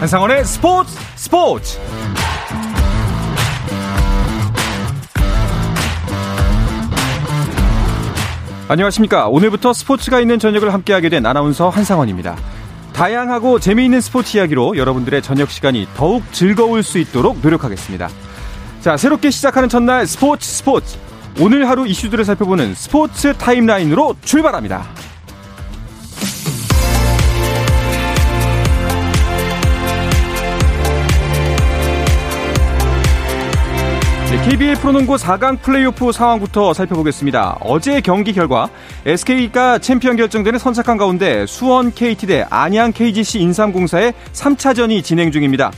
한상원의 스포츠 스포츠. 안녕하십니까. 오늘부터 스포츠가 있는 저녁을 함께하게 된 아나운서 한상원입니다. 다양하고 재미있는 스포츠 이야기로 여러분들의 저녁 시간이 더욱 즐거울 수 있도록 노력하겠습니다. 자 새롭게 시작하는 첫날 스포츠 스포츠. 오늘 하루 이슈들을 살펴보는 스포츠 타임라인으로 출발합니다 KBL 프로농구 4강 플레이오프 상황부터 살펴보겠습니다. 어제 경기 결과 SK가 챔피언 결정전에 선착한 가운데 수원 KT 대 안양 KGC 인삼공사의 3차전이 진행 중입니다.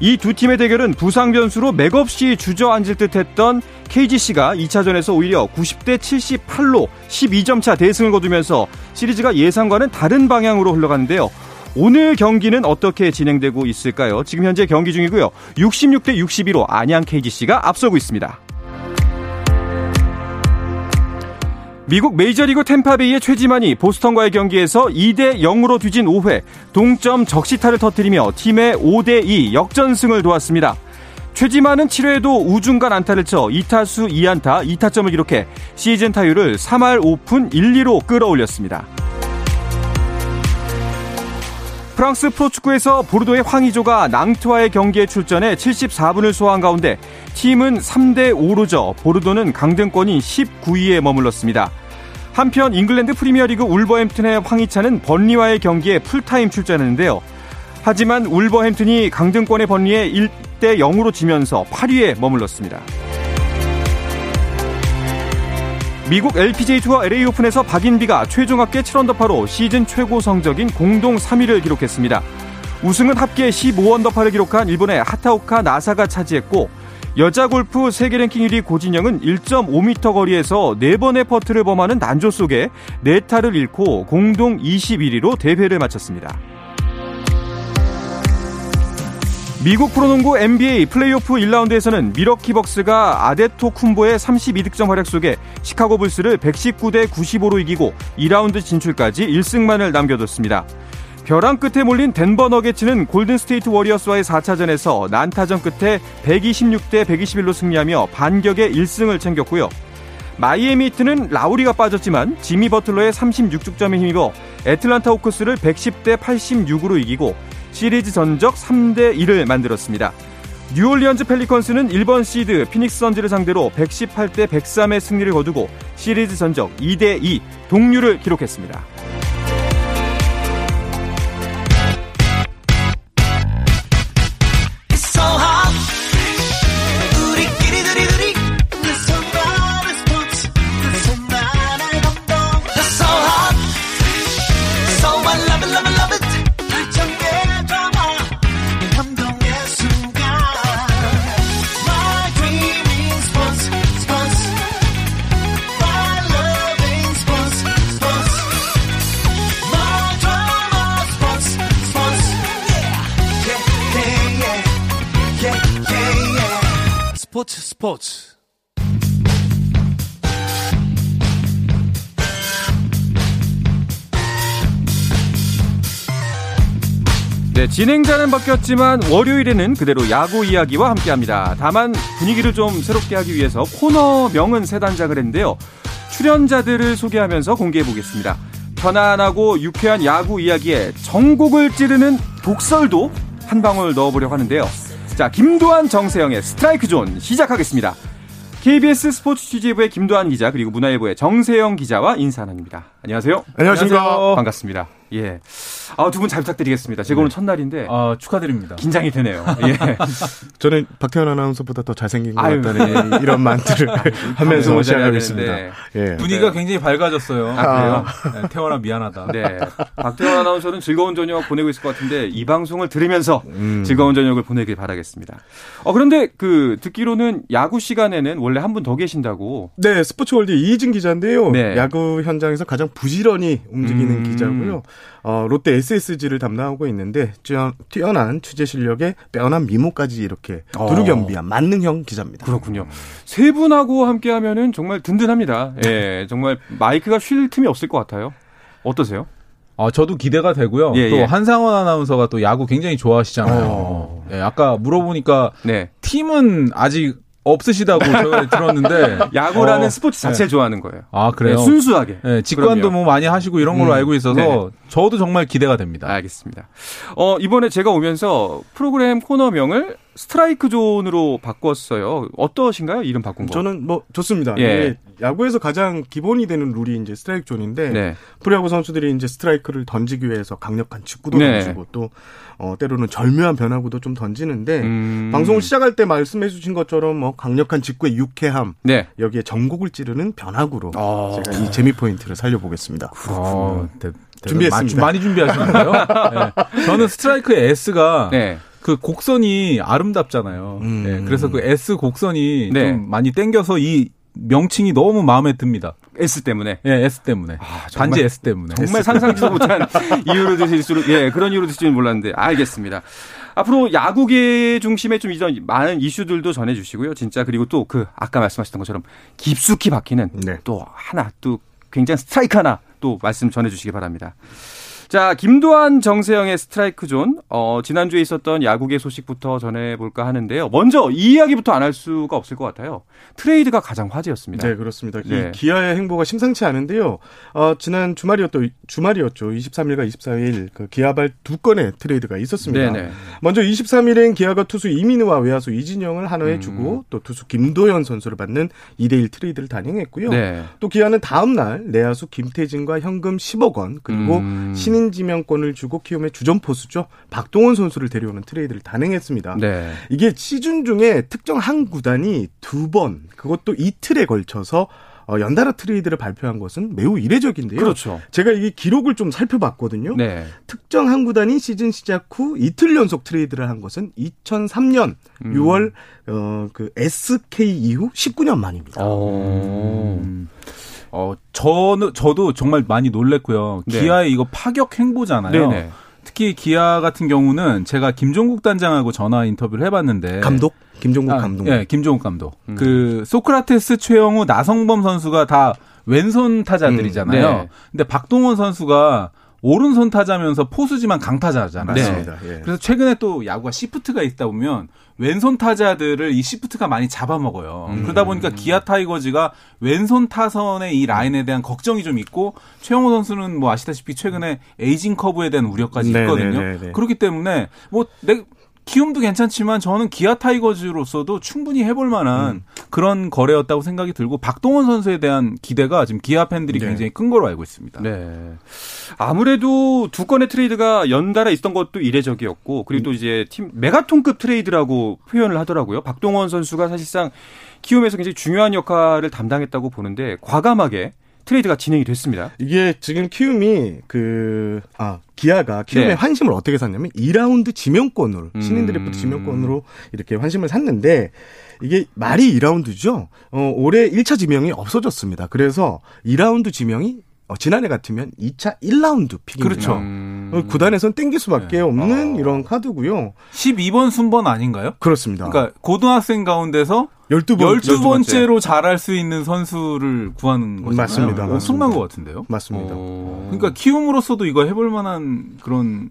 이 두 팀의 대결은 부상 변수로 맥없이 주저앉을 듯 했던 KGC가 2차전에서 오히려 90대 78로 12점 차 대승을 거두면서 시리즈가 예상과는 다른 방향으로 흘러갔는데요. 오늘 경기는 어떻게 진행되고 있을까요? 지금 현재 경기 중이고요. 66대 62로 안양 KGC가 앞서고 있습니다. 미국 메이저리그 템파베이의 최지만이 보스턴과의 경기에서 2대 0으로 뒤진 5회 동점 적시타를 터뜨리며 팀의 5대 2 역전승을 도왔습니다. 최지만은 7회에도 우중간 안타를 쳐 2타수 2안타 2타점을 기록해 시즌 타율을 3할 오픈 1, 2로 끌어올렸습니다. 프랑스 프로축구에서 보르도의 황의조가 낭트와의 경기에 출전해 74분을 소화한 가운데 팀은 3대 5로 져 보르도는 강등권인 19위에 머물렀습니다. 한편 잉글랜드 프리미어리그 울버햄튼의 황희찬은 번리와의 경기에 풀타임 출전했는데요. 하지만 울버햄튼이 강등권의 번리에 1대 0으로 지면서 8위에 머물렀습니다. 미국 LPGA 투어 LA 오픈에서 박인비가 최종 합계 7언더파로 시즌 최고 성적인 공동 3위를 기록했습니다. 우승은 합계 15언더파를 기록한 일본의 하타오카 나사가 차지했고 여자 골프 세계 랭킹 1위 고진영은 1.5m 거리에서 4번의 퍼트를 범하는 난조 속에 4타를 잃고 공동 21위로 대회를 마쳤습니다. 미국 프로농구 NBA 플레이오프 1라운드에서는 밀워키 벅스가 아데토쿤보의 32득점 활약 속에 시카고 불스를 119대 95로 이기고 2라운드 진출까지 1승만을 남겨뒀습니다. 벼랑 끝에 몰린 덴버 너게츠는 골든스테이트 워리어스와의 4차전에서 난타전 끝에 126대 121로 승리하며 반격의 1승을 챙겼고요. 마이애미 히트는 라우리가 빠졌지만 지미 버틀러의 36득점에 힘입어 애틀란타 호크스를 110대 86으로 이기고 시리즈 전적 3대 1을 만들었습니다. 뉴올리언즈 펠리컨스는 1번 시드 피닉스 선즈를 상대로 118대 103의 승리를 거두고 시리즈 전적 2대 2 동률을 기록했습니다. 스포츠 네, 진행자는 바뀌었지만 월요일에는 그대로 야구 이야기와 함께 합니다. 다만 분위기를 좀 새롭게 하기 위해서 코너명은 세 단장을 했는데요. 출연자들을 소개하면서 공개해 보겠습니다. 편안하고 유쾌한 야구 이야기에 전곡을 찌르는 독설도 한 방울 넣어보려고 하는데요. 자, 김도한 정세영의 스트라이크 존 시작하겠습니다. KBS 스포츠 취재부의 김도한 기자 그리고 문화일보의 정세영 기자와 인사 나눕니다. 안녕하세요. 안녕하십니까. 안녕하세요. 반갑습니다. 예. 아, 두 분 잘 부탁드리겠습니다. 제가 오늘 첫날인데 아, 축하드립니다. 긴장이 되네요. 예. 저는 박태원 아나운서보다 더 잘생긴 것 아유. 같다는 이런 말들을 하면서 방송을 시작하겠습니다. 잘해야 예. 분위기가 굉장히 밝아졌어요. 아, 그래요? 네, 태원아 미안하다. 네. 박태원 아나운서는 즐거운 저녁 보내고 있을 것 같은데 이 방송을 들으면서 음. 즐거운 저녁을 보내길 바라겠습니다. 어, 그런데 그 듣기로는 야구 시간에는 원래 한 분 더 계신다고. 네, 스포츠월드 이희진 기자인데요. 네. 야구 현장에서 가장 부지런히 움직이는 음. 기자고요. 어, 롯데 SSG를 담당하고 있는데 뛰어, 뛰어난 취재 실력에 빼어난 미모까지 이렇게 어. 두루겸비한 만능형 기자입니다. 그렇군요. 세 분하고 함께 하면은 정말 든든합니다. 예. 정말 마이크가 쉴 틈이 없을 것 같아요. 어떠세요? 아, 저도 기대가 되고요. 예, 또 예. 한상원 아나운서가 또 야구 굉장히 좋아하시잖아요. 어. 예, 아까 물어보니까 네. 팀은 아직 없으시다고 제가 들었는데 야구라는 어, 스포츠 자체를 좋아하는 거예요. 아 그래요? 네, 순수하게. 예, 직관도 그럼요. 뭐 많이 하시고 이런 걸로 음, 알고 있어서 네. 저도 정말 기대가 됩니다. 알겠습니다. 어, 이번에 제가 오면서 프로그램 코너명을 스트라이크 존으로 바꿨어요. 어떠신가요? 이름 바꾼 거? 저는 뭐 좋습니다. 예. 야구에서 가장 기본이 되는 룰이 이제 스트라이크 존인데 네. 프로야구 선수들이 이제 스트라이크를 던지기 위해서 강력한 직구도 네. 던지고 또 어, 때로는 절묘한 변화구도 좀 던지는데 음. 방송을 시작할 때 말씀해주신 것처럼 뭐 강력한 직구의 유쾌함 네. 여기에 전곡을 찌르는 변화구로 아. 제가 이 재미 포인트를 살려보겠습니다. 어, 대- 대- 준비했습니다. 많이, 많이 준비하시는데요. 예. 저는 스트라이크의 S가 네. 그 곡선이 아름답잖아요. 음. 예, 그래서 그 S 곡선이 네. 좀 많이 땡겨서 이 명칭이 너무 마음에 듭니다. S 때문에. 예, S 때문에. 아, 정말- 단지 S 때문에. 정말 상상치도 못한 이유로 드실 줄, 예, 그런 이유로 드실 줄 몰랐는데, 알겠습니다. 앞으로 야구계 중심에 좀 이런 많은 이슈들도 전해주시고요. 진짜, 그리고 또 그, 아까 말씀하셨던 것처럼 깊숙이 박히는 네. 또 하나, 또 굉장히 스트라이크 하나 또 말씀 전해주시기 바랍니다. 자, 김도한 정세영의 스트라이크 존. 어, 지난주에 있었던 야구계 소식부터 전해볼까 하는데요. 먼저 이 이야기부터 안 할 수가 없을 것 같아요. 트레이드가 가장 화제였습니다. 네, 그렇습니다. 네. 이 기아의 행보가 심상치 않은데요. 어, 지난 주말이었죠. 주말이었죠. 23일과 24일 그 기아발 두 건의 트레이드가 있었습니다. 네네. 먼저 23일엔 기아가 투수 이민우와 외야수 이진영을 한화에 음. 주고 또 투수 김도현 선수를 받는 2대1 트레이드를 단행했고요. 네. 또 기아는 다음 날 내야수 김태진과 현금 10억 원 그리고 음. 신인 지명권을 주고 키움의 주전 포수죠. 박동원 선수를 데려오는 트레이드를 단행했습니다. 네. 이게 시즌 중에 특정 한 구단이 두 번, 그것도 이틀에 걸쳐서 어, 연달아 트레이드를 발표한 것은 매우 이례적인데요. 그렇죠. 제가 이게 기록을 좀 살펴봤거든요. 네. 특정 한 구단이 시즌 시작 후 이틀 연속 트레이드를 한 것은 2003년 음. 6월 어, 그 SK 이후 19년 만입니다. 어. 음. 어, 저는, 저도 정말 많이 놀랬고요. 네. 기아의 이거 파격 행보잖아요. 네네. 특히 기아 같은 경우는 제가 김종국 단장하고 전화 인터뷰를 해봤는데. 감독 김종국 아, 감독. 예, 김종국 감독. 음. 그 소크라테스, 최형우, 나성범 선수가 다 왼손 타자들이잖아요. 음, 네. 근데 박동원 선수가 오른손 타자면서 포수지만 강타자잖아요. 맞습니다. 예. 그래서 최근에 또 야구가 시프트가 있다 보면 왼손 타자들을 이 시프트가 많이 잡아먹어요. 음. 그러다 보니까 기아 타이거즈가 왼손 타선의 이 라인에 대한 걱정이 좀 있고 최형우 선수는 뭐 아시다시피 최근에 aging curve에 대한 우려까지 네, 있거든요. 네, 네, 네. 그렇기 때문에 뭐 내, 키움도 괜찮지만 저는 기아 타이거즈로서도 충분히 해볼 만한 음. 그런 거래였다고 생각이 들고 박동원 선수에 대한 기대가 지금 기아 팬들이 네. 굉장히 큰 걸로 알고 있습니다. 네. 아무래도 두 건의 트레이드가 연달아 있던 것도 이례적이었고, 그리고 또 이제 팀, 메가톤급 트레이드라고 표현을 하더라고요. 박동원 선수가 사실상 키움에서 굉장히 중요한 역할을 담당했다고 보는데, 과감하게 트레이드가 진행이 됐습니다. 이게 지금 키움이 그, 아, 기아가 키움의 네. 환심을 어떻게 샀냐면 2라운드 지명권으로, 음. 신인 드래프트 지명권으로 이렇게 환심을 샀는데 이게 말이 2라운드죠. 어, 올해 1차 지명이 없어졌습니다. 그래서 2라운드 지명이 어, 지난해 같으면 2차 1라운드 pick입니다. 그렇죠. 음. 어, 구단에선 땡길 수밖에 네. 없는 어. 이런 카드고요. 12번 순번 아닌가요? 그렇습니다. 그러니까 고등학생 가운데서 12번. 12번째 로 잘할 수 있는 선수를 구하는 거잖아요. 맞습니다. 엄청난 맞습니다. 것 같은데요. 맞습니다. 어. 그러니까 키움으로서도 이거 해볼 만한 그런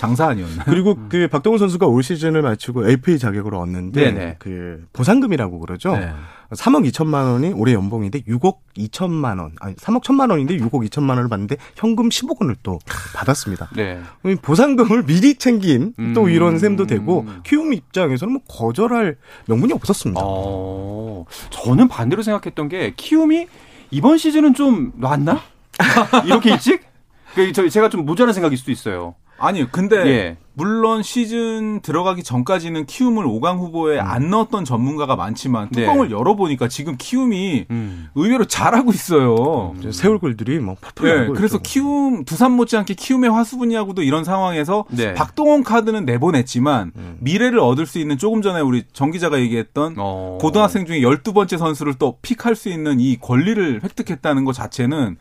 장사 아니었나요? 그리고 그 박동훈 선수가 올 시즌을 마치고 LPA 자격을 얻는데 네네. 그 보상금이라고 그러죠. 네. 3억 2천만 원이 올해 연봉인데 6억 2천만 원, 아니 3억 1천만 원인데 6억 2천만 원을 받는데 현금 10억 원을 또 받았습니다. 네. 보상금을 미리 챙긴 또 음. 이런 셈도 되고 키움 입장에서는 뭐 거절할 명분이 없었습니다. 어, 저는 반대로 생각했던 게 키움이 이번 시즌은 좀 놨나? 이렇게 일찍? 그 저- 제가 좀 모자란 생각일 수도 있어요. 아니요. 근데 예. 물론 시즌 들어가기 전까지는 키움을 5강 후보에 안 넣었던 전문가가 많지만 네. 뚜껑을 열어보니까 지금 키움이 음. 의외로 잘하고 있어요. 새 얼굴들이 뭐 펄펄 네, 그래서 있죠. 키움 두산 못지않게 키움의 화수분야구도 이런 상황에서 네. 박동원 카드는 내보냈지만 음. 미래를 얻을 수 있는 조금 전에 우리 정 기자가 얘기했던 어. 고등학생 중에 12번째 선수를 또 픽할 수 있는 이 권리를 획득했다는 것 자체는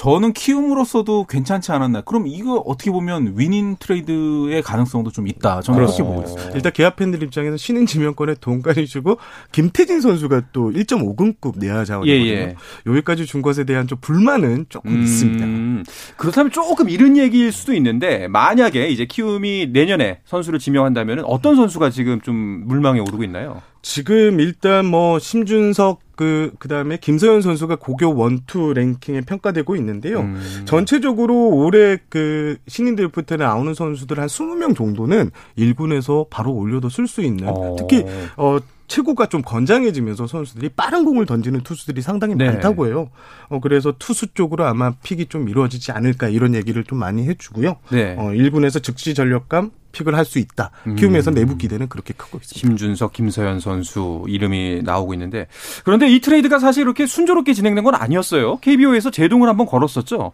저는 키움으로서도 괜찮지 않았나. 그럼 이거 어떻게 보면 winning 트레이드의 가능성도 좀 있다. 저는 그렇게 보고 있습니다. 일단 기아 팬들 입장에서 신인 지명권에 돈까지 주고 김태진 선수가 또 1.5군급 내야 자원이거든요. 예, 예. 여기까지 준 것에 대한 좀 불만은 조금 음, 있습니다. 그렇다면 조금 이른 얘기일 수도 있는데 만약에 이제 키움이 내년에 선수를 지명한다면 어떤 선수가 지금 좀 물망에 오르고 있나요? 지금 일단 뭐 심준석 그 그다음에 김서현 선수가 고교 one-two 랭킹에 평가되고 있는데요. 음. 전체적으로 올해 그 신인 드래프트에 나오는 선수들 한 20명 정도는 1군에서 바로 올려도 쓸 수 있는 어. 특히 어 체구가 좀 건장해지면서 선수들이 빠른 공을 던지는 투수들이 상당히 네. 많다고 해요. 어, 그래서 투수 쪽으로 아마 pick이 좀 이루어지지 않을까 이런 얘기를 좀 많이 해주고요. 네. 어, 1군에서 즉시 전력감 pick을 할 수 있다. 키움에서 음. 내부 기대는 그렇게 크고 있습니다. 심준석, 김서현 선수 이름이 나오고 있는데 그런데 이 트레이드가 사실 이렇게 순조롭게 진행된 건 아니었어요. KBO에서 제동을 한번 걸었었죠.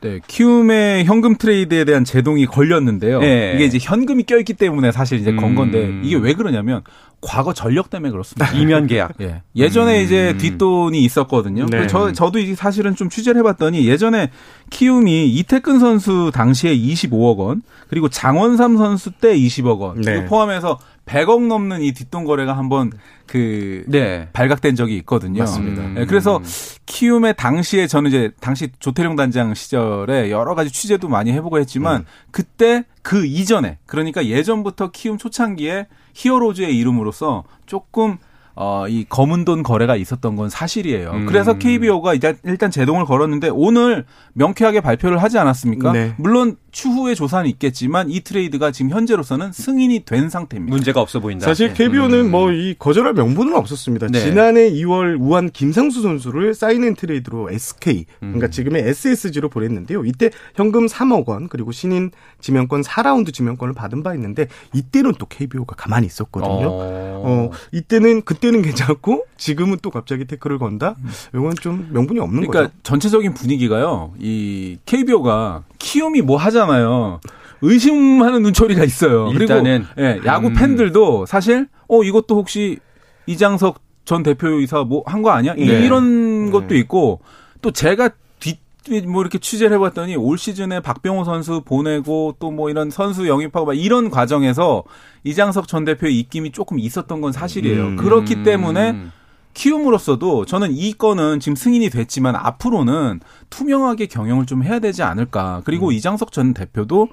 네, 키움의 현금 트레이드에 대한 제동이 걸렸는데요. 네. 이게 이제 현금이 껴있기 때문에 사실 이제 건 건데 음. 이게 왜 그러냐면 과거 전력 때문에 그렇습니다. 이면 계약. 예. 예전에 음. 이제 뒷돈이 있었거든요. 네. 저 저도 사실은 좀 취재를 해봤더니 예전에 키움이 이태근 선수 당시에 25억 원 그리고 장원삼 선수 때 20억 원 네. 포함해서 100억 넘는 이 뒷돈 거래가 한번 그 네. 발각된 적이 있거든요. 맞습니다. 네, 그래서 키움의 당시에 저는 이제 당시 조태룡 단장 시절에 여러 가지 취재도 많이 해보고 했지만 음. 그때 그 이전에 그러니까 예전부터 키움 초창기에 히어로즈의 이름으로서 조금 어, 이 검은 돈 거래가 있었던 건 사실이에요. 음. 그래서 KBO가 일단 제동을 걸었는데 오늘 명쾌하게 발표를 하지 않았습니까? 네. 물론 추후에 조사는 있겠지만 이 트레이드가 지금 현재로서는 승인이 된 상태입니다. 문제가 없어 보인다. 사실 KBO는 음. 뭐이 거절할 명분은 없었습니다. 네. 지난해 2월 우한 김상수 선수를 사인앤 트레이드로 SK 그러니까 음. 지금의 SSG로 보냈는데요. 이때 현금 3억 원 그리고 신인 지명권 4라운드 지명권을 받은 바 있는데 이때는 또 KBO가 가만히 있었거든요. 어, 어 이때는 그때는 괜찮고 지금은 또 갑자기 태클을 건다. 이건 좀 명분이 없는 그러니까 거죠. 그러니까 전체적인 분위기가요. 이 KBO가 키움이 뭐 하자 하잖아요. 의심하는 눈초리가 있어요. 일단은 그리고 예, 야구 음. 팬들도 사실 어 이것도 혹시 이장석 전 대표이사 뭐 한 거 아니야? 네. 이런 네. 것도 있고 또 제가 뒷뭐 이렇게 취재를 해봤더니 올 시즌에 박병호 선수 보내고 또 뭐 이런 선수 영입하고 막 이런 과정에서 이장석 전 대표의 입김이 조금 있었던 건 사실이에요. 음. 그렇기 때문에 키움으로서도 저는 이 건은 지금 승인이 됐지만 앞으로는 투명하게 경영을 좀 해야 되지 않을까. 그리고 음. 이장석 전 대표도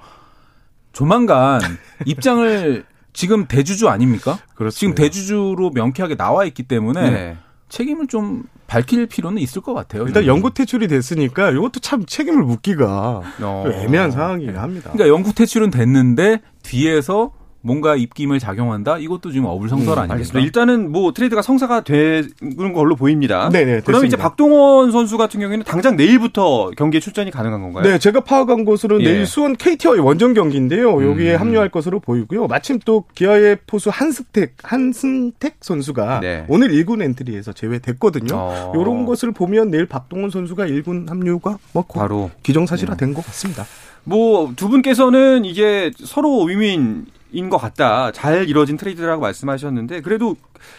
조만간 입장을 지금 대주주 아닙니까? 그렇습니다. 지금 대주주로 명쾌하게 나와 있기 때문에 네. 책임을 좀 밝힐 필요는 있을 것 같아요. 일단 영구 퇴출이 됐으니까 이것도 참 책임을 묻기가 어. 애매한 상황이긴 합니다. 그러니까 영구 퇴출은 됐는데 뒤에서 뭔가 입김을 작용한다? 이것도 지금 어불성설 음, 아니겠습니까? 일단은 뭐 트레이드가 성사가 되는 걸로 보입니다. 네네. 그럼 이제 박동원 선수 같은 경우에는 당장 내일부터 경기에 출전이 가능한 건가요? 네, 제가 파악한 것으로는 예. 내일 수원 KT와의 원정 경기인데요. 여기에 음. 합류할 것으로 보이고요. 마침 또 기아의 포수 한승택 한승택 선수가 네. 오늘 1군 엔트리에서 제외됐거든요. 어. 이런 것을 보면 내일 박동원 선수가 1군 합류가 뭐 바로 기정사실화된 음. 것 같습니다. 뭐 두 분께서는 이게 서로 win-win인 것 같다. 잘 이루어진 트레이드라고 말씀하셨는데 그래도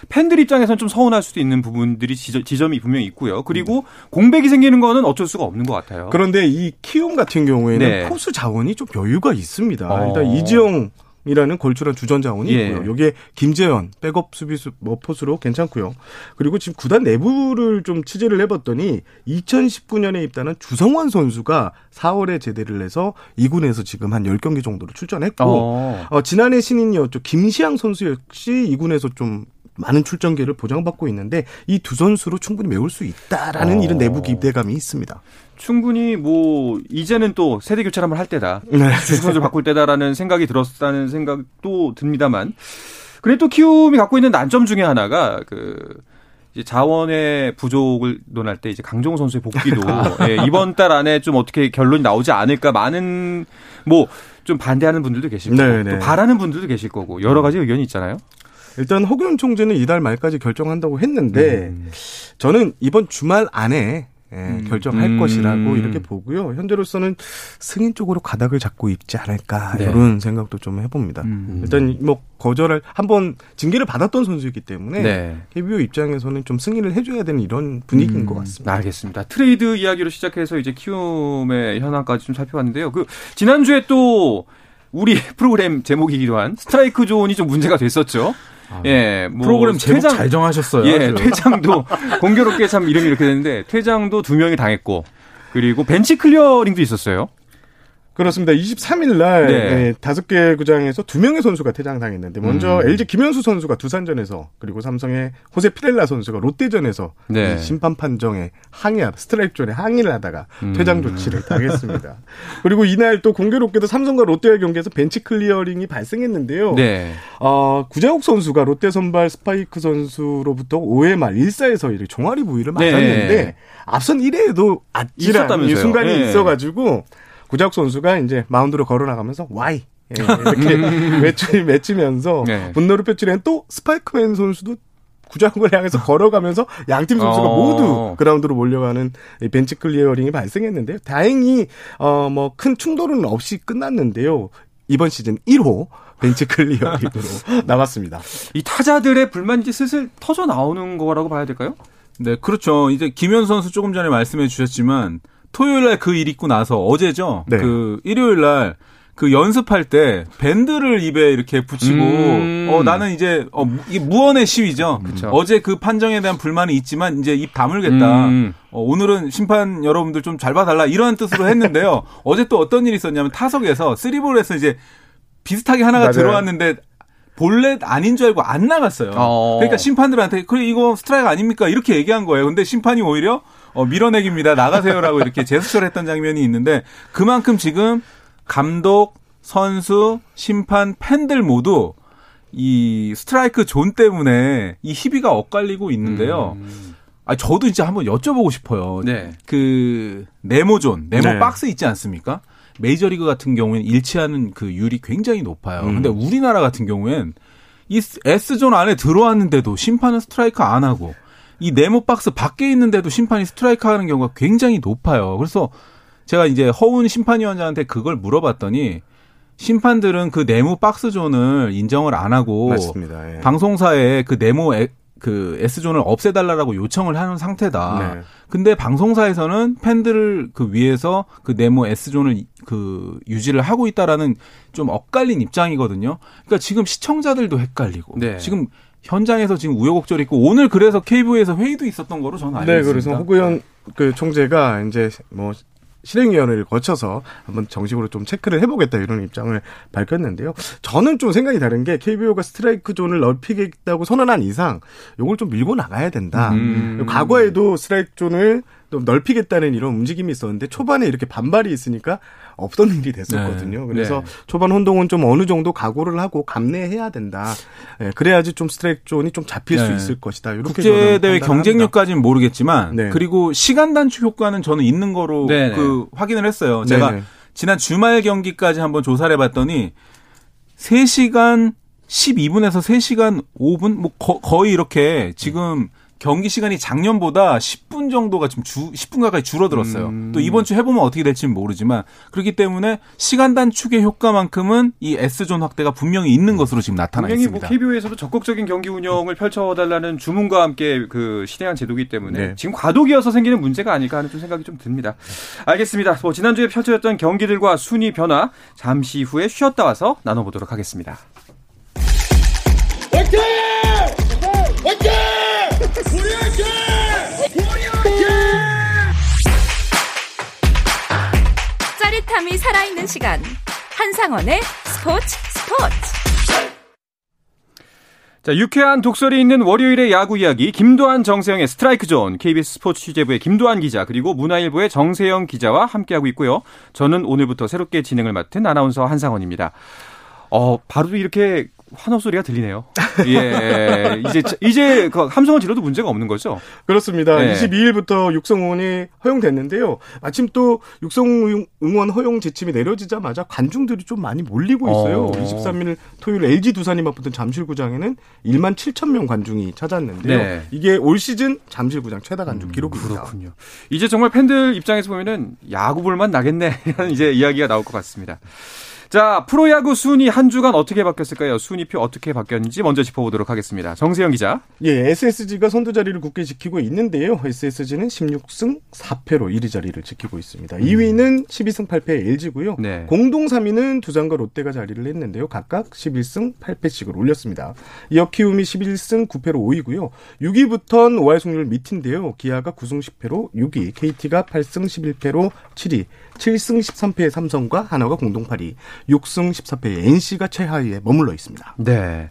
팬들 입장에서는 좀 서운할 수도 있는 부분들이 지점, 이 분명히 있고요. 그리고 음. 공백이 생기는 거는 어쩔 수가 없는 것 같아요. 그런데 이 키움 같은 경우에는 네. 포수 자원이 좀 여유가 있습니다. 어. 일단 이지영 이라는 걸출한 주전 자원이 예. 있고요. 여기에 김재현 백업 수비수 뭐 포수로 괜찮고요. 그리고 지금 구단 내부를 좀 취재를 해봤더니 2019년에 입단한 주성환 선수가 4월에 제대를 해서 2군에서 지금 한 10경기 정도로 출전했고 어. 어, 지난해 신인이었죠. 김시양 선수 역시 2군에서 좀 많은 출전기를 보장받고 있는데 이 두 선수로 충분히 메울 수 있다라는 어. 이런 내부 기대감이 있습니다. 충분히 뭐 이제는 또 세대 교체를 한번 할 때다. 네. 선수를 바꿀 때다라는 생각이 들었다는 생각도 듭니다만. 그래 또 키움이 갖고 있는 난점 중에 하나가 그 이제 자원의 부족을 논할 때 이제 강정호 선수의 복귀도 예, 이번 달 안에 좀 어떻게 결론이 나오지 않을까 많은 뭐 좀 반대하는 분들도 계실 거고 네, 네. 또 바라는 분들도 계실 거고 여러 가지 의견이 있잖아요. 일단 허균 총재는 이달 말까지 결정한다고 했는데 음. 저는 이번 주말 안에 예, 음. 결정할 음. 것이라고 이렇게 보고요. 현재로서는 승인 쪽으로 가닥을 잡고 있지 않을까 네. 이런 생각도 좀 해봅니다. 음. 일단 뭐 거절을 한번 징계를 받았던 선수이기 때문에 네. KBO 입장에서는 좀 승인을 해줘야 되는 이런 분위기인 음. 것 같습니다. 알겠습니다. 트레이드 이야기로 시작해서 이제 키움의 현황까지 좀 살펴봤는데요. 그 지난주에 또 우리 프로그램 제목이기도 한 스트라이크 존이 좀 문제가 됐었죠. 아, 예, 뭐 프로그램 퇴장, 잘 정하셨어요. 예, 퇴장도 공교롭게 참 이름이 이렇게 됐는데 퇴장도 두 명이 당했고 그리고 벤치 클리어링도 있었어요. 그렇습니다. 23일 날 네. 네, 다섯 개 구장에서 두 명의 선수가 퇴장당했는데 먼저 음. LG 김현수 선수가 두산전에서 그리고 삼성의 호세 피렐라 선수가 롯데전에서 네. 심판 판정에 항의하다 스트라이크 존에 항의를 하다가 음. 퇴장 조치를 당했습니다. 그리고 이날 또 공교롭게도 삼성과 롯데의 경기에서 벤치 클리어링이 발생했는데요. 네. 어, 구자욱 선수가 롯데 선발 스파크맨 선수로부터 5회 말 1사에서 이렇게 종아리 부위를 맞았는데 네. 앞선 1회에도 아찔한 순간이 네. 있어가지고 구자욱 선수가 이제 마운드로 걸어 나가면서 why 예, 이렇게 음. 외치, 외치면서 네. 분노를 표출한 또 스파크맨 선수도 구자욱을 향해서 걸어가면서 양팀 선수가 어. 모두 그라운드로 몰려가는 벤치 클리어링이 발생했는데요. 다행히 어 뭐 큰 충돌은 없이 끝났는데요. 이번 시즌 1호 벤치 클리어링으로 남았습니다. 이 타자들의 불만이 슬슬 터져 나오는 거라고 봐야 될까요? 네, 그렇죠. 이제 김현수 선수 조금 전에 말씀해 주셨지만 토요일 날 그 일 있고 나서 어제죠. 네. 그 일요일 날 그 연습할 때 밴드를 입에 이렇게 붙이고 음. 어 나는 이제 어 이게 무언의 시위죠. 그쵸. 어제 그 판정에 대한 불만이 있지만 이제 입 다물겠다. 음. 어, 오늘은 심판 여러분들 좀 잘 봐달라 이런 뜻으로 했는데요. 어제 또 어떤 일이 있었냐면 타석에서 쓰리볼에서 이제 비슷하게 하나가 맞아요. 들어왔는데 볼넷 아닌 줄 알고 안 나갔어요. 어. 그러니까 심판들한테 그래 이거 스트라이크 아닙니까 이렇게 얘기한 거예요. 근데 심판이 오히려 어, 밀어내기입니다. 나가세요라고 이렇게 제스처를 했던 장면이 있는데 그만큼 지금 감독, 선수, 심판, 팬들 모두 이 스트라이크 존 때문에 이 희비가 엇갈리고 있는데요. 음. 아, 저도 진짜 한번 여쭤보고 싶어요. 네. 그 네모 존, 네모 네. 박스 있지 않습니까? 메이저리그 같은 경우에는 일치하는 그 율이 굉장히 높아요. 음. 근데 우리나라 같은 경우엔 이 S존 안에 들어왔는데도 심판은 스트라이크 안 하고 이 네모 박스 밖에 있는데도 심판이 스트라이크 하는 경우가 굉장히 높아요. 그래서 제가 이제 허운 심판위원장한테 그걸 물어봤더니 심판들은 그 네모 박스 존을 인정을 안 하고 맞습니다. 예. 방송사에 그 네모 에, 그 S존을 없애달라고 요청을 하는 상태다. 네. 근데 방송사에서는 팬들을 그 위해서 그 네모 S존을 그 유지를 하고 있다라는 좀 엇갈린 입장이거든요. 그러니까 지금 시청자들도 헷갈리고 네. 지금 현장에서 지금 우여곡절이 있고 오늘 그래서 KBO에서 회의도 있었던 거로 저는 알고 네, 있습니다. 네, 그래서 후구현 그 총재가 이제 뭐 실행위원회를 거쳐서 한번 정식으로 좀 체크를 해보겠다 이런 입장을 밝혔는데요. 저는 좀 생각이 다른 게 KBO가 스트라이크 존을 넓히겠다고 선언한 이상 이걸 좀 밀고 나가야 된다. 음. 과거에도 스트라이크 존을 좀 넓히겠다는 이런 움직임이 있었는데 초반에 이렇게 반발이 있으니까 없던 일이 됐었거든요. 네. 그래서 네. 초반 혼동은 좀 어느 정도 각오를 하고 감내해야 된다. 네, 그래야지 좀 스트라이크 존이 좀 잡힐 수 네. 있을 것이다. 이렇게 국제 대회 경쟁력까지는 모르겠지만 네. 그리고 시간 단축 효과는 저는 있는 거로 네, 그 확인을 했어요. 제가 지난 주말 경기까지 한번 조사를 해봤더니 3시간 12분에서 3시간 5분 뭐 거, 의 이렇게 지금 경기 시간이 작년보다 10분 정도가 좀 주, 10분 가까이 줄어들었어요. 음. 또 이번 주 해보면 어떻게 될지는 모르지만 그렇기 때문에 시간 단축의 효과만큼은 이 S존 확대가 분명히 있는 것으로 지금 나타나 분명히 있습니다. 뭐 KBO에서도 적극적인 경기 운영을 펼쳐달라는 주문과 함께 그 실행한 제도이기 때문에 네. 지금 과도기여서 생기는 문제가 아닐까 하는 좀 생각이 좀 듭니다. 알겠습니다. 뭐 지난주에 펼쳐졌던 경기들과 순위 변화 잠시 후에 쉬었다 와서 나눠보도록 하겠습니다. 화이팅! 짜릿함이 살아있는 시간. 한상원의 스포츠 스포츠. 자, 유쾌한 독설이 있는 월요일의 야구 이야기 김도한 정세영의 스트라이크 존 KBS 스포츠 취재부의 김도한 기자 그리고 문화일보의 정세영 기자와 함께하고 있고요. 저는 오늘부터 새롭게 진행을 맡은 아나운서 한상원입니다. 어, 바로 이렇게 환호 소리가 들리네요. 예. 이제 이제 그 함성을 질러도 문제가 없는 거죠? 그렇습니다. 네. 22일부터 육성 응원이 허용됐는데요. 마침 또 육성 응원 허용 지침이 내려지자마자 관중들이 좀 많이 몰리고 있어요. 어. 23일 토요일 LG 두산이 맞붙은 잠실구장에는 1만 7천 명 관중이 찾았는데요. 네. 이게 올 시즌 잠실구장 최다 관중 음, 기록입니다. 그렇군요. 이제 정말 팬들 입장에서 보면은 야구 볼만 나겠네 이런 이제 이야기가 나올 것 같습니다. 자, 프로야구 순위 한 주간 어떻게 바뀌었을까요? 순위표 어떻게 바뀌었는지 먼저 짚어보도록 하겠습니다. 정세영 기자. 예, SSG가 선두 자리를 굳게 지키고 있는데요. SSG는 16승 4패로 1위 자리를 지키고 있습니다. 음. 2위는 12승 8패의 LG고요. 네. 공동 3위는 두산과 롯데가 자리를 했는데요. 각각 11승 8패씩을 올렸습니다. 이어 키움이 11승 9패로 5위고요. 6위부터는 5할 승률 밑인데요. 기아가 9승 10패로 6위, KT가 8승 11패로 7위, 7승 13패의 삼성과 하나가 공동 8위, 6승 14패의 NC가 최하위에 머물러 있습니다. 네.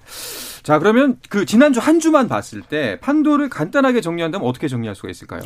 자, 그러면 그 지난주 한 주만 봤을 때 판도를 간단하게 정리한다면 어떻게 정리할 수가 있을까요?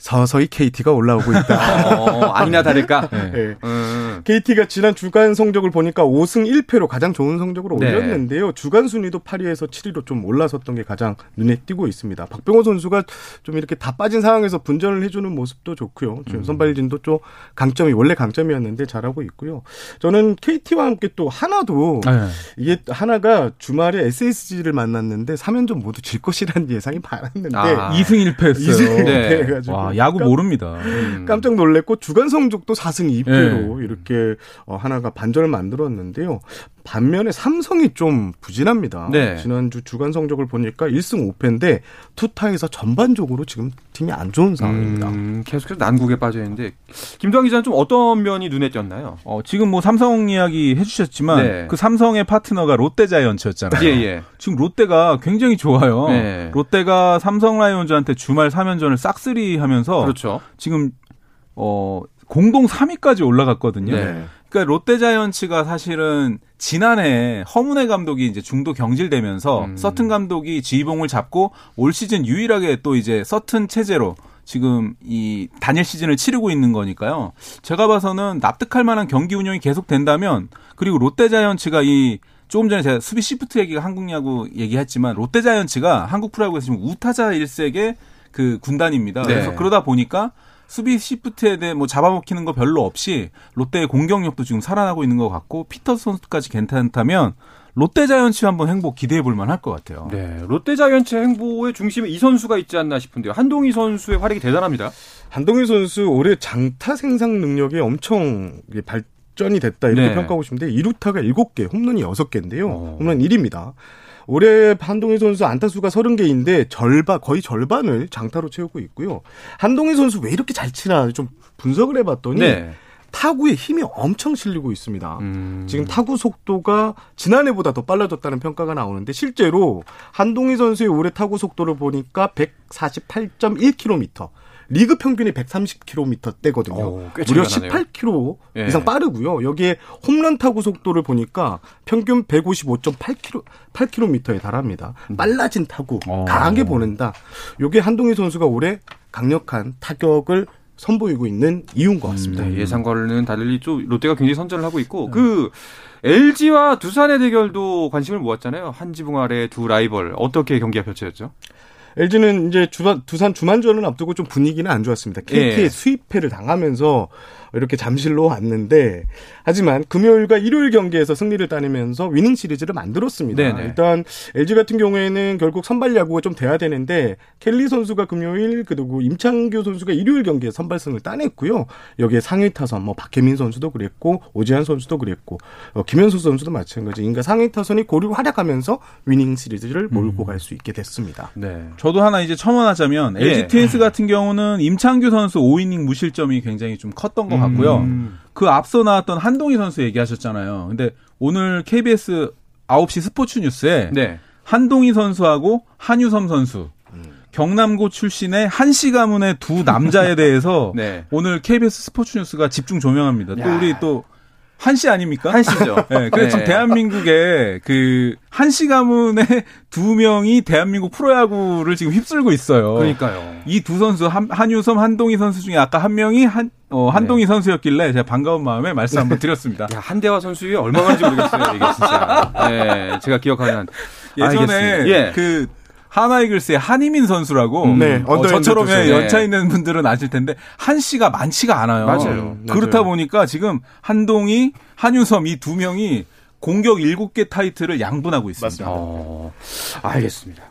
서서히 KT가 올라오고 있다. 어, 아니나 다를까? 네. 네. 음. KT가 지난 주간 성적을 보니까 5승 1패로 가장 좋은 성적으로 네. 올렸는데요. 주간 순위도 8위에서 7위로 좀 올라섰던 게 가장 눈에 띄고 있습니다. 박병호 선수가 좀 이렇게 다 빠진 상황에서 분전을 해주는 모습도 좋고요. 지금 음. 선발진도 좀 강점이 원래 강점이었는데 잘하고 있고요. 저는 KT와 함께 또 하나도 네. 이게 하나가 주말에 SSG를 만났는데 3연전 모두 질 것이라는 예상이 많았는데 아. 2승 1패였어요. 2승 1패 해가지고 야구 깜, 모릅니다. 음. 깜짝 놀랐고 주간 성적도 4승 2패로 네. 이렇게 어, 하나가 반전을 만들었는데요. 반면에 삼성이 좀 부진합니다. 네. 지난주 주간 성적을 보니까 1승 5패인데 투타에서 전반적으로 지금 팀이 안 좋은 상황입니다. 음, 계속해서 난국에 빠져 있는데 김도환 기자는 좀 어떤 면이 눈에 띄었나요? 어, 지금 뭐 삼성 이야기 해주셨지만 네. 그 삼성의 파트너가 롯데자이언츠였잖아요. 예, 예. 지금 롯데가 굉장히 좋아요. 네. 롯데가 삼성 라이온즈한테 주말 3연전을 싹쓸이 하면 서 그렇죠. 지금 어 공동 3위까지 올라갔거든요. 네. 그러니까 롯데자이언츠가 사실은 지난해 허문회 감독이 이제 중도 경질되면서 음. 서튼 감독이 지휘봉을 잡고 올 시즌 유일하게 또 이제 서튼 체제로 지금 이 단일 시즌을 치르고 있는 거니까요. 제가 봐서는 납득할 만한 경기 운영이 계속 된다면 그리고 롯데자이언츠가 이 조금 전에 제가 수비 시프트 얘기가 한국 야구 얘기했지만 롯데자이언츠가 한국 프로야구에서 지금 우타자 일색의 그 군단입니다. 네. 그래서 그러다 보니까 수비 시프트에 대해 뭐 잡아먹히는 거 별로 없이 롯데의 공격력도 지금 살아나고 있는 것 같고 피터스 선수까지 괜찮다면 롯데 자이언츠 한번 행보 기대해 볼 만할 것 같아요. 네, 롯데 자이언츠 행보의 중심에 이 선수가 있지 않나 싶은데요. 한동희 선수의 활약이 대단합니다. 한동희 선수 올해 장타 생산 능력이 엄청 발전이 됐다 이렇게 네. 평가하고 싶은데 2루타가 7개, 홈런이 6개인데요. 어. 홈런 1입니다. 올해 한동희 선수 안타수가 30개인데 절반 거의 절반을 장타로 채우고 있고요. 한동희 선수 왜 이렇게 잘 치나 좀 분석을 해봤더니 네. 타구에 힘이 엄청 실리고 있습니다. 음. 지금 타구 속도가 지난해보다 더 빨라졌다는 평가가 나오는데 실제로 한동희 선수의 올해 타구 속도를 보니까 148.1km. 리그 평균이 130km대거든요. 오, 무려 18km 예. 이상 빠르고요. 여기에 홈런 타구 속도를 보니까 평균 155.8km 8km에 달합니다. 음. 빨라진 타구, 오. 강하게 보낸다. 요게 한동희 선수가 올해 강력한 타격을 선보이고 있는 이유인 것 같습니다. 음, 네, 예상과는 달리 좀 롯데가 굉장히 선전을 하고 있고 네. 그 LG와 두산의 대결도 관심을 모았잖아요. 한 지붕 아래 두 라이벌 어떻게 경기가 펼쳐졌죠? LG는 이제 주산, 두산 주만전을 앞두고 좀 분위기는 안 좋았습니다. KT의 예. 수입패를 당하면서 이렇게 잠실로 왔는데 하지만 금요일과 일요일 경기에서 승리를 따내면서 위닝 시리즈를 만들었습니다. 네네. 일단 LG 같은 경우에는 결국 선발 야구가 좀 돼야 되는데 켈리 선수가 금요일 그리고 임창규 선수가 일요일 경기에 선발승을 따냈고요. 여기에 상위 타선 뭐 박혜민 선수도 그랬고 오지환 선수도 그랬고 어, 김현수 선수도 마찬가지. 그러니까 상위 타선이 고루 활약하면서 위닝 시리즈를 몰고 음. 갈수 있게 됐습니다. 네. 저도 하나 이제 첨언하자면 예. LG 트윈스 같은 경우는 임창규 선수 5이닝 무실점이 굉장히 좀 컸던 것 같고요. 음. 그 앞서 나왔던 한동희 선수 얘기하셨잖아요. 근데 오늘 KBS 9시 스포츠 뉴스에 네. 한동희 선수하고 한유섬 선수 경남고 출신의 한씨 가문의 두 남자에 대해서 네. 오늘 KBS 스포츠 뉴스가 집중 조명합니다. 야. 또 우리 또 한씨 아닙니까? 한씨죠. 네, 그래서 네. 대한민국의 그 한씨 가문의 두 명이 대한민국 프로야구를 지금 휩쓸고 있어요. 그러니까요. 이 두 선수 한, 한유섬, 한동희 선수 중에 아까 한 명이 한 어, 한동희 네. 선수였길래 제가 반가운 마음에 말씀 한번 드렸습니다. 야, 한대화 선수의 얼마만인지 모르겠어요. 이게 진짜. 네, 제가 기억하는 예전에 예. 그 하나이글스의 한희민 선수라고 음. 네, 어, 저처럼 네. 연차 있는 분들은 아실 텐데 한 씨가 많지가 않아요. 맞아요. 그렇다 맞아요. 보니까 지금 한동희, 한유섬 이 두 명이 공격 7개 타이틀을 양분하고 있습니다. 어, 알겠습니다.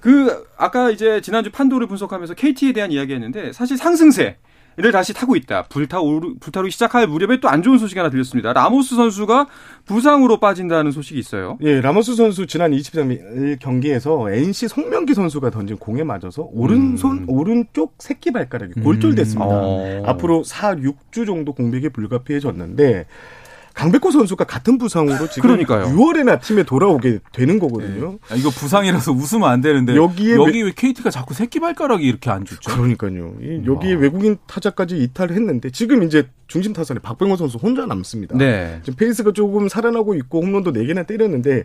그 아까 이제 지난주 판도를 분석하면서 KT에 대한 이야기했는데 사실 상승세 를 다시 타고 있다. 불타오르, 불타오르기 시작할 무렵에 또 안 좋은 소식이 하나 들렸습니다. 라모스 선수가 부상으로 빠진다는 소식이 있어요. 예, 라모스 선수 지난 23일 경기에서 NC 송명기 선수가 던진 공에 맞아서 오른손, 음. 오른쪽 새끼 발가락이 골절됐습니다. 음. 어. 앞으로 4, 6주 정도 공백이 불가피해졌는데 강백호 선수가 같은 부상으로 지금 그러니까요. 6월에나 팀에 돌아오게 되는 거거든요. 네. 아, 이거 부상이라서 웃으면 안 되는데 여기에 여기 왜 KT가 자꾸 새끼 발가락이 이렇게 안 좋죠? 그러니까요. 여기에 와. 외국인 타자까지 이탈을 했는데 지금 이제 중심 타선에 박병호 선수 혼자 남습니다. 네. 지금 페이스가 조금 살아나고 있고 홈런도 4개나 때렸는데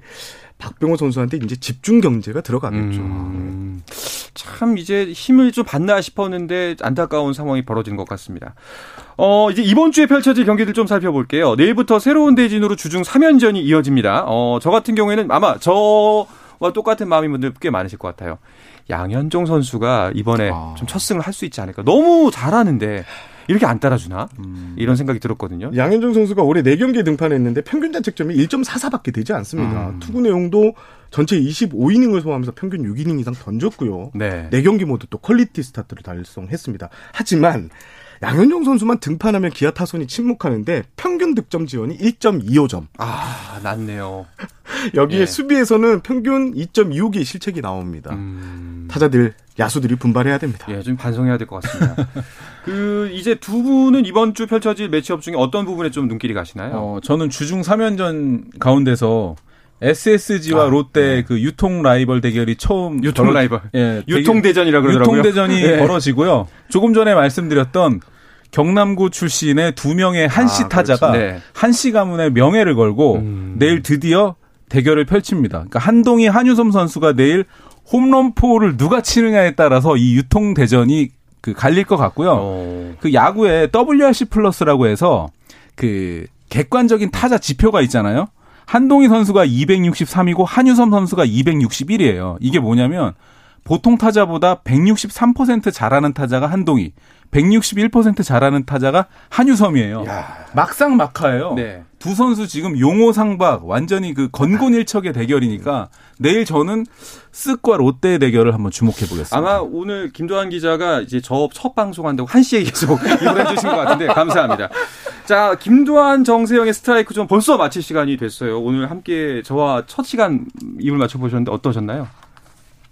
박병호 선수한테 이제 집중 견제가 들어가겠죠. 음. 참 이제 힘을 좀 받나 싶었는데 안타까운 상황이 벌어진 것 같습니다. 어, 이제 이번 주에 펼쳐질 경기들 좀 살펴볼게요. 내일부터 새로운 대진으로 주중 3연전이 이어집니다. 어, 저 같은 경우에는 아마 저와 똑같은 마음인 분들 꽤 많으실 것 같아요. 양현종 선수가 이번에 아. 좀 첫 승을 할 수 있지 않을까. 너무 잘하는데 이렇게 안 따라주나? 음. 이런 생각이 들었거든요. 양현종 선수가 올해 4경기에 등판했는데 평균 자책점이 1.44밖에 되지 않습니다. 음. 투구 내용도 전체 25이닝을 소화하면서 평균 6이닝 이상 던졌고요. 네. 4경기 모두 또 퀄리티 스타트를 달성했습니다. 하지만 양현종 선수만 등판하면 기아 타선이 침묵하는데 평균 득점 지원이 1.25점. 아, 낮네요. 여기에 예. 수비에서는 평균 2.25개의 실책이 나옵니다. 음... 타자들, 야수들이 분발해야 됩니다. 예, 좀 반성해야 될 것 같습니다. 그 이제 두 분은 이번 주 펼쳐질 매치업 중에 어떤 부분에 좀 눈길이 가시나요? 어, 저는 주중 3연전 가운데서 SSG와 아, 롯데 네. 그 유통 라이벌 대결이 처음 유통 벌어, 라이벌 예 유통 대전이라 그러더라고요. 유통 대전이 네. 벌어지고요. 조금 전에 말씀드렸던 경남구 출신의 두 명의 한씨 아, 타자가 네. 한씨 가문의 명예를 걸고 음. 내일 드디어 대결을 펼칩니다. 그러니까 한동희 한유섬 선수가 내일 홈런포를 누가 치느냐에 따라서 이 유통 대전이 그 갈릴 것 같고요. 오. 어. 그 야구에 WRC 플러스라고 해서 그 객관적인 타자 지표가 있잖아요. 한동희 선수가 263이고 한유섬 선수가 261이에요. 이게 뭐냐면 보통 타자보다 163% 잘하는 타자가 한동희, 161% 잘하는 타자가 한유섬이에요. 야. 막상 막하예요. 네. 두 선수 지금 용호 상박 완전히 그 건곤일척의 대결이니까 내일 저는 쓱과 롯데의 대결을 한번 주목해 보겠습니다. 아마 오늘 김도환 기자가 이제 저 첫 방송한다고 한 시에 계속 이걸 해주신 것 같은데 감사합니다. 자, 김도환 정세영의 스트라이크 좀 벌써 마칠 시간이 됐어요. 오늘 함께 저와 첫 시간 입을 맞춰보셨는데 어떠셨나요?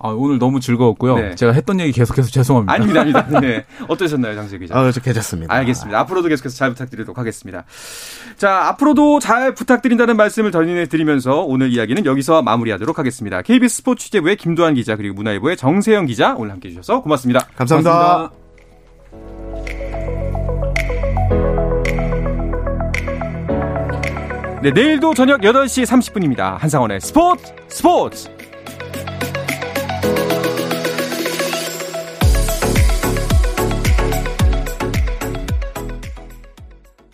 아, 오늘 너무 즐거웠고요. 네. 제가 했던 얘기 계속해서 죄송합니다. 아닙니다, 아닙니다. 네. 어떠셨나요, 장재 기자? 아, 저 괜찮습니다. 알겠습니다. 앞으로도 계속해서 잘 부탁드리도록 하겠습니다. 자, 앞으로도 잘 부탁드린다는 말씀을 전해드리면서 오늘 이야기는 여기서 마무리하도록 하겠습니다. KBS 스포츠 취재부의 김도환 기자 그리고 문화일보의 정세영 기자 오늘 함께 해 주셔서 고맙습니다. 감사합니다. 고맙습니다. 네, 내일도 저녁 8시 30분입니다. 한상원의 스포츠 스포츠!